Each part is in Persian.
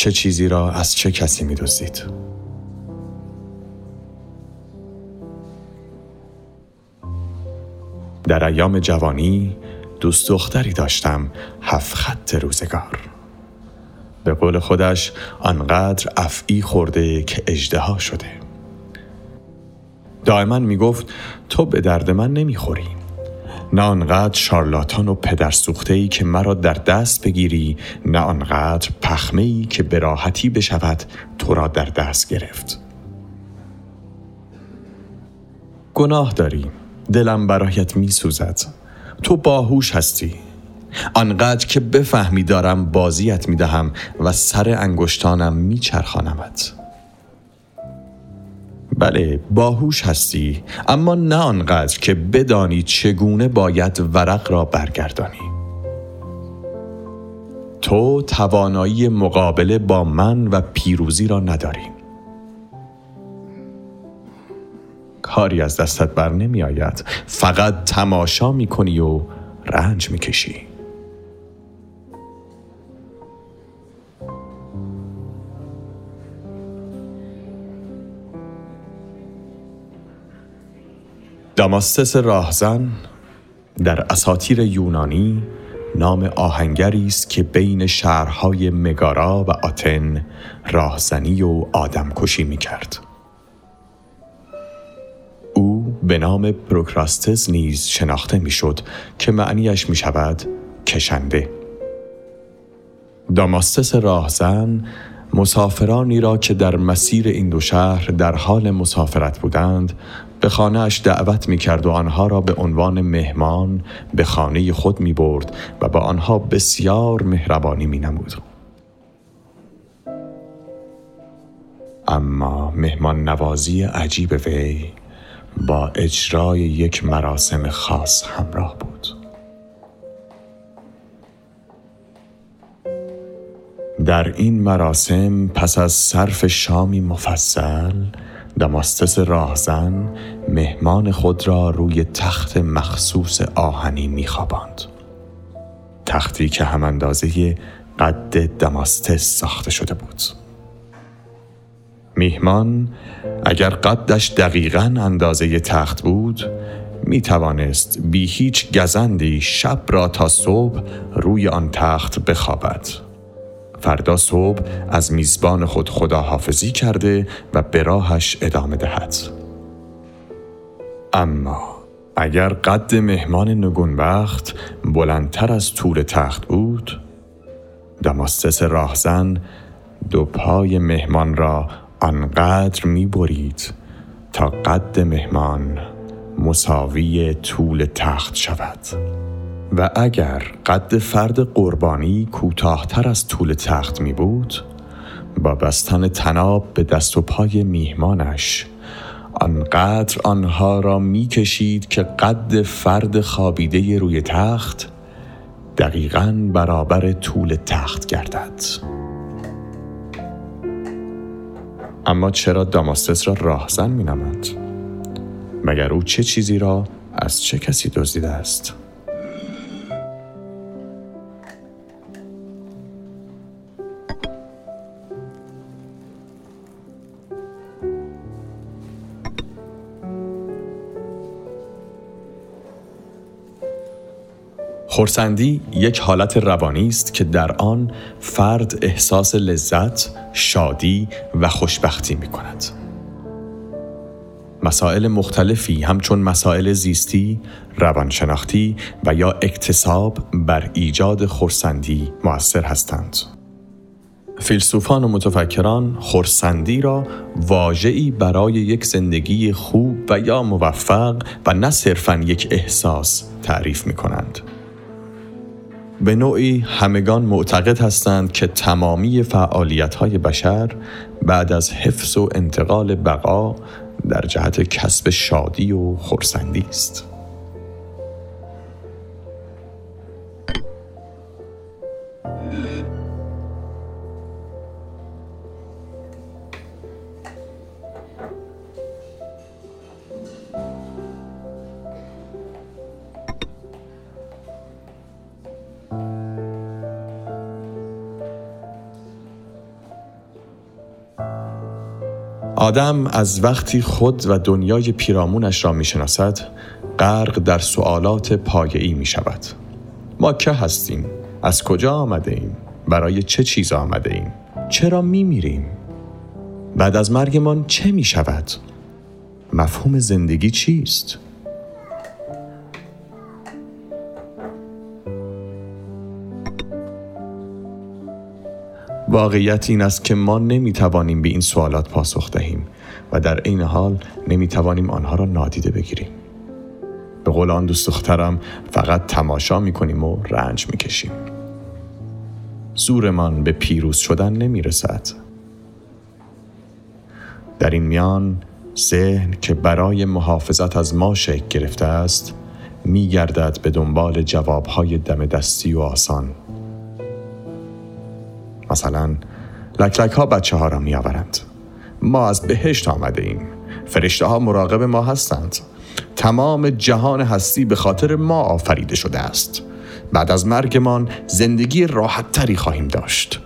چه چیزی را از چه کسی می دوزید؟ در ایام جوانی دوست دختری داشتم هفت خط روزگار. به قول خودش آنقدر افعی خورده که اجدها شده. دائما می گفت تو به درد من نمی‌خوری. نه آنقدر شارلاتان و پدر ای که مرا در دست بگیری نه آنقدر پخمه ای که به راحتی بشود تو را در دست گرفت. گناه داری دلم برایت می سوزد تو باهوش هستی. آنقدر که بفهمی دارم بازیت می دهم و سر انگشتانم می چرخانمت بله باهوش هستی اما نه آنقدر که بدانی چگونه باید ورق را برگردانی. تو توانایی مقابله با من و پیروزی را نداری. کاری از دستت بر نمی آید فقط تماشا می کنی و رنج می کشی داماستس راهزن در اساطیر یونانی نام آهنگری است که بین شهرهای مگارا و آتن راهزنی و آدمکشی می کرد. او به نام پروکراستس نیز شناخته می‌شد که معنیش می شود کشنده. داماستس راهزن مسافرانی را که در مسیر این دو شهر در حال مسافرت بودند به خانهاش دعوت می کرد و آنها را به عنوان مهمان به خانه خود می برد و با آنها بسیار مهربانی می نمود. اما مهمان نوازی عجیب وی با اجرای یک مراسم خاص همراه بود. در این مراسم پس از صرف شامی مفصل دماستس راهزن مهمان خود را روی تخت مخصوص آهنی میخواباند. تختی که هم اندازه قد دماستس ساخته شده بود. میهمان اگر قدش دقیقا اندازه تخت بود می توانست بی هیچ گزندی شب را تا صبح روی آن تخت بخوابد. فردا صبح از میزبان خود خداحافظی کرده و به راهش ادامه دهد. اما اگر قد مهمان نگونبخت بلندتر از طول تخت بود دماستس راهزن دو پای مهمان را آنقدر می برید تا قد مهمان مساوی طول تخت شود. و اگر قد فرد قربانی کوتاهتر از طول تخت می بود با بستن تناب به دست و پای میهمانش آنقدر آنها را می کشید که قد فرد خابیده روی تخت دقیقا برابر طول تخت گردد اما چرا داماستس را راهزن می نمد؟ مگر او چه چیزی را از چه کسی دزدیده است؟ خورسندی یک حالت روانی است که در آن فرد احساس لذت، شادی و خوشبختی می کند. مسائل مختلفی همچون مسائل زیستی، روانشناختی و یا اکتساب بر ایجاد خورسندی مؤثر هستند. فیلسوفان و متفکران خورسندی را واجعی برای یک زندگی خوب و یا موفق و نه صرفا یک احساس تعریف می کنند. به نوعی همگان معتقد هستند که تمامی فعالیت های بشر بعد از حفظ و انتقال بقا در جهت کسب شادی و خورسندی است. آدم از وقتی خود و دنیای پیرامونش را می‌شناسد غرق در سوالات پایه‌ای می شود. ما که هستیم؟ از کجا آمده ایم؟ برای چه چیز آمده ایم؟ چرا می میریم؟ بعد از مرگمان چه می شود؟ مفهوم زندگی چیست؟ واقعیت این است که ما نمی توانیم به این سوالات پاسخ دهیم و در عین حال نمی توانیم آنها را نادیده بگیریم. به قول آن دوست دخترم فقط تماشا می کنیم و رنج می کشیم. زورمان به پیروز شدن نمی رسد. در این میان ذهن که برای محافظت از ما شکل گرفته است می گردد به دنبال جوابهای دم دستی و آسان مثلا لکلک ها بچه ها را می آورند. ما از بهشت آمده ایم. فرشته ها مراقب ما هستند. تمام جهان هستی به خاطر ما آفریده شده است. بعد از مرگمان زندگی راحت تری خواهیم داشت.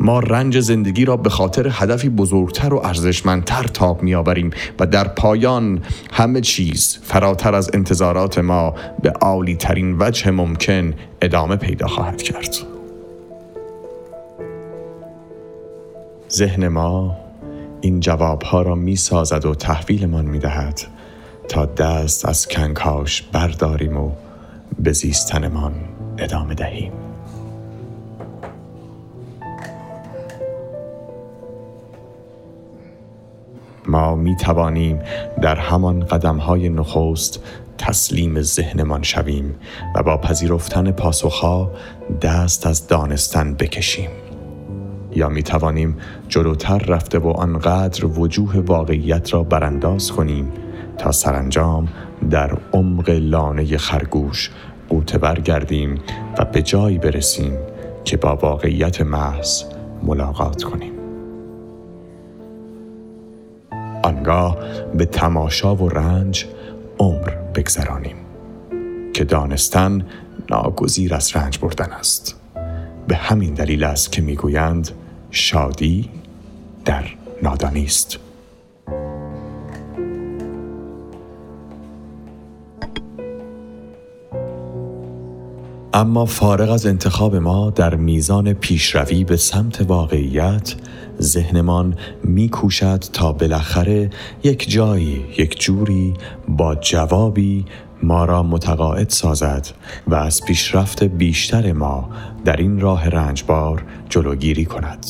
ما رنج زندگی را به خاطر هدفی بزرگتر و ارزشمندتر تاب میآوریم و در پایان همه چیز فراتر از انتظارات ما به عالی ترین وجه ممکن ادامه پیدا خواهد کرد. ذهن ما این جوابها را می سازد و تحویلمان می دهد تا دست از کنکاش برداریم و به زیستنمان ادامه دهیم. ما می توانیم در همان قدم های نخست تسلیم ذهنمان شویم و با پذیرفتن پاسخها دست از دانستن بکشیم. یا می توانیم جلوتر رفته و آنقدر وجوه واقعیت را برانداز کنیم تا سرانجام در عمق لانه خرگوش قوتبر گردیم و به جایی برسیم که با واقعیت محض ملاقات کنیم. آنگاه به تماشا و رنج عمر بگذرانیم که دانستن ناگزیر از رنج بردن است. به همین دلیل است که می‌گویند شادی در نادانی است. اما فارغ از انتخاب ما در میزان پیشروی به سمت واقعیت ذهنمان میکوشد تا بالاخره یک جایی یک جوری با جوابی ما را متقاعد سازد و از پیشرفت بیشتر ما در این راه رنجبار جلوگیری کند.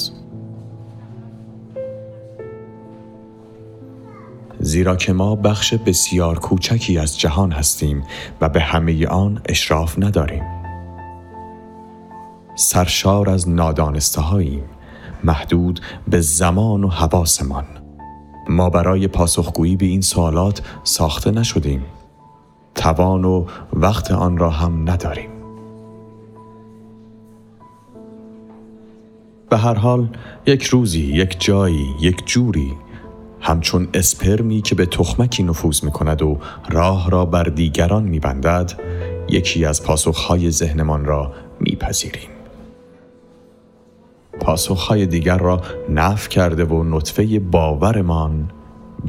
زیرا که ما بخش بسیار کوچکی از جهان هستیم و به همه آن اشراف نداریم. سرشار از نادانسته محدود به زمان و حواسمان. ما برای پاسخگویی به این سوالات ساخته نشدیم. توان و وقت آن را هم نداریم. به هر حال یک روزی، یک جایی، یک جوری همچون اسپرمی که به تخمکی نفوذ می کند و راه را بر دیگران می بندد یکی از پاسخهای ذهنمان را میپذیریم. پاسخهای دیگر را نف کرده و نطفه باورمان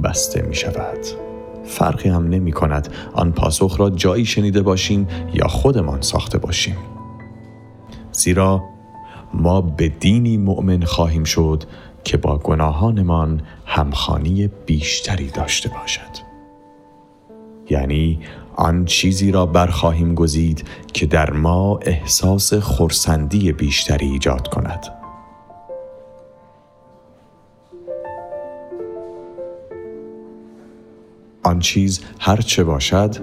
بسته می شود. فرقی هم نمی کند. آن پاسخ را جایی شنیده باشیم یا خودمان ساخته باشیم. زیرا ما به دینی مؤمن خواهیم شد که با گناهانمان همخانی بیشتری داشته باشد. یعنی آن چیزی را برخواهیم گزید که در ما احساس خورسندی بیشتری ایجاد کند. آن چیز هر چه باشد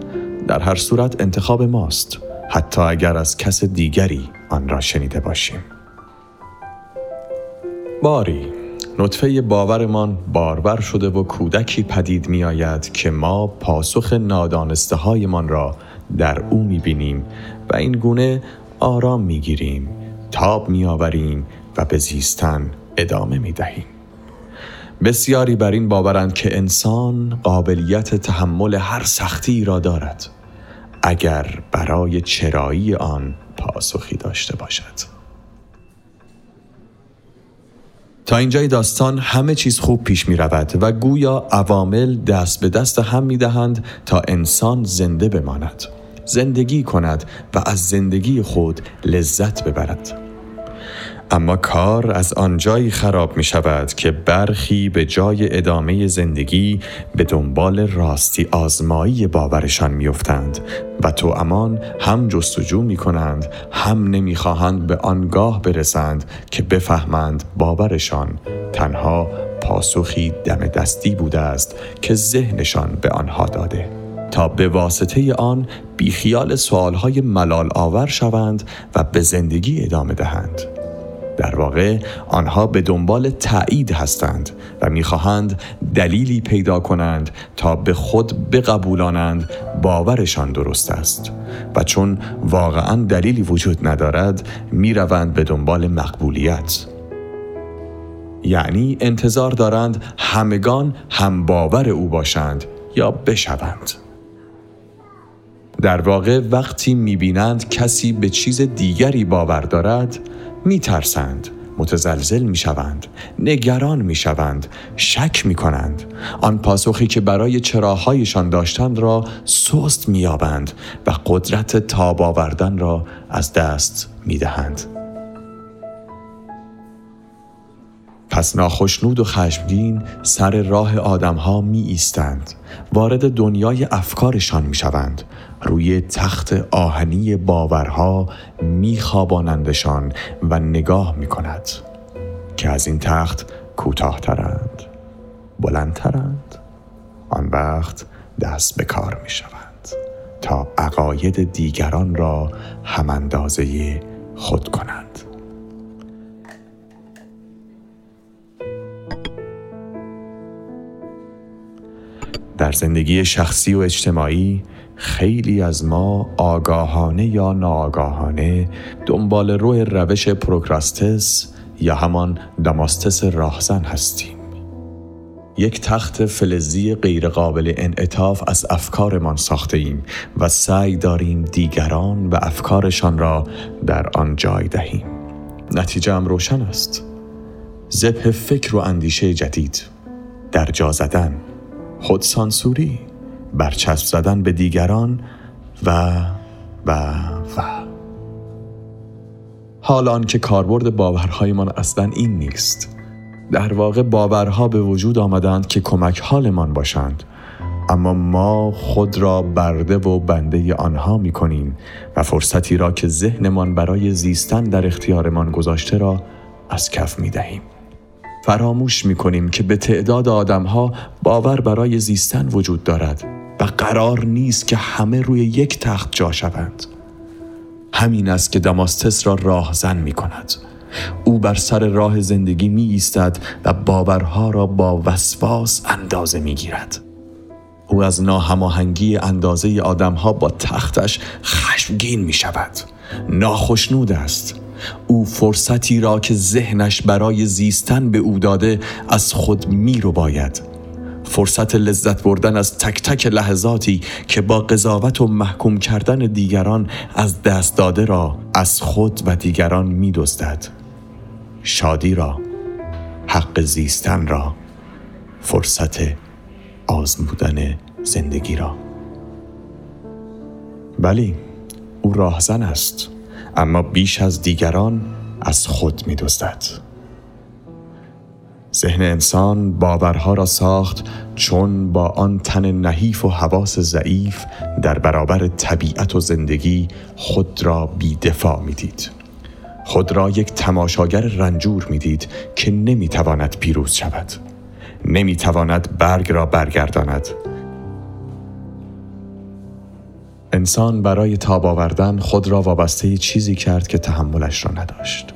در هر صورت انتخاب ماست حتی اگر از کس دیگری آن را شنیده باشیم. باری نطفه باورمان بارور شده و کودکی پدید می آید که ما پاسخ نادانسته هایمان را در او می بینیم و این گونه آرام می گیریم تاب می آوریم و به زیستن ادامه می دهیم بسیاری بر این باورند که انسان قابلیت تحمل هر سختی را دارد اگر برای چرایی آن پاسخی داشته باشد. تا اینجای داستان همه چیز خوب پیش می رود و گویا عوامل دست به دست هم می دهند تا انسان زنده بماند زندگی کند و از زندگی خود لذت ببرد. اما کار از آنجایی خراب می شود که برخی به جای ادامه زندگی به دنبال راستی آزمایی باورشان میافتند و تو امان هم جستجو می کنند هم نمی‌خواهند به آنگاه برسند که بفهمند باورشان تنها پاسخی دم دستی بوده است که ذهنشان به آنها داده. تا به واسطه آن بیخیال سوالهای ملال آور شوند و به زندگی ادامه دهند. در واقع آنها به دنبال تایید هستند و می‌خواهند دلیلی پیدا کنند تا به خود بقبولانند باورشان درست است. و چون واقعا دلیلی وجود ندارد می‌روند به دنبال مقبولیت. یعنی انتظار دارند همگان هم باور او باشند یا بشوند. در واقع وقتی می‌بینند کسی به چیز دیگری باور دارد میترسند متزلزل می‌شوند نگران می‌شوند شک می‌کنند. آن پاسخی که برای چراهایشان داشتند را سست مییابند و قدرت تاب آوردن را از دست می‌دهند. پس ناخشنود و خشمگین سر راه آدمها می ایستند وارد دنیای افکارشان می شوند روی تخت آهنی باورها می خوابانندشان و نگاه می کند که از این تخت کوتاهترند بلندترند. آن وقت دست به کار می شوند تا عقاید دیگران را هم اندازه خود کنند. در زندگی شخصی و اجتماعی خیلی از ما آگاهانه یا ناآگاهانه دنبال روی روش پروکراستس یا همان دماستس راهزن هستیم. یک تخت فلزی غیرقابل انعطاف از افکارمان ساخته ایم و سعی داریم دیگران و افکارشان را در آن جای دهیم. نتیجه هم روشن است. زبه فکر و اندیشه جدید. در جا زدن. خودسانسوری برچسب زدن به دیگران و و و. حال که کاربرد باورهایمان اصلا این نیست. در واقع باورها به وجود آمدند که کمک حالمان باشند. اما ما خود را برده و بنده آنها می کنیم و فرصتی را که ذهنمان برای زیستن در اختیارمان گذاشته را از کف می دهیم. فراموش می کنیم که به تعداد آدمها باور برای زیستن وجود دارد و قرار نیست که همه روی یک تخت جا شوند. همین است که دماستس را راهزن می کند او بر سر راه زندگی می ایستد و باورها را با وسواس اندازه می گیرد او از ناهماهنگی اندازه آدمها با تختش خشمگین می شود ناخشنود است. او فرصتی را که ذهنش برای زیستن به او داده از خود می رو باید فرصت لذت بردن از تک تک لحظاتی که با قضاوت و محکوم کردن دیگران از دست داده را از خود و دیگران می دزدد. شادی را حق زیستن را فرصت آزمودن زندگی را. ولی او راهزن است. اما بیش از دیگران از خود می دزدد. ذهن انسان باورها را ساخت چون با آن تن نحیف و حواس ضعیف در برابر طبیعت و زندگی خود را بیدفاع می‌دید. خود را یک تماشاگر رنجور می‌دید که نمی‌تواند پیروز شود. نمی‌تواند برگ را برگرداند. انسان برای تاب آوردن خود را وابسته چیزی کرد که تحملش را نداشت.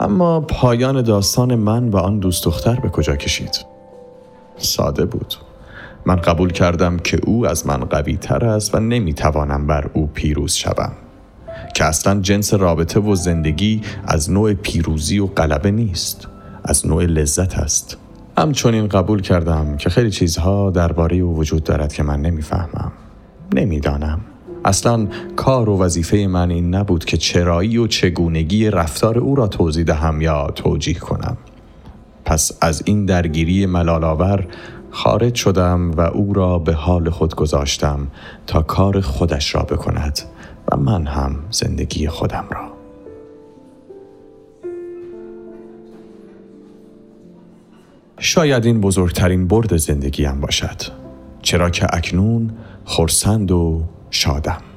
اما پایان داستان من و آن دوست دختر به کجا کشید؟ ساده بود. من قبول کردم که او از من قوی تر است و نمی‌توانم بر او پیروز شوم. که اصلا جنس رابطه و زندگی از نوع پیروزی و غلبه نیست. از نوع لذت است. همچنین قبول کردم که خیلی چیزها درباره او وجود دارد که من نمی‌فهمم. نمی‌دانم. اصلا کار و وظیفه من این نبود که چرایی و چگونگی رفتار او را توضیح دهم یا توجیه کنم. پس از این درگیری ملالآور خارج شدم و او را به حال خود گذاشتم تا کار خودش را بکند و من هم زندگی خودم را. شاید این بزرگترین برد زندگیم باشد چرا که اکنون خرسند و شادم.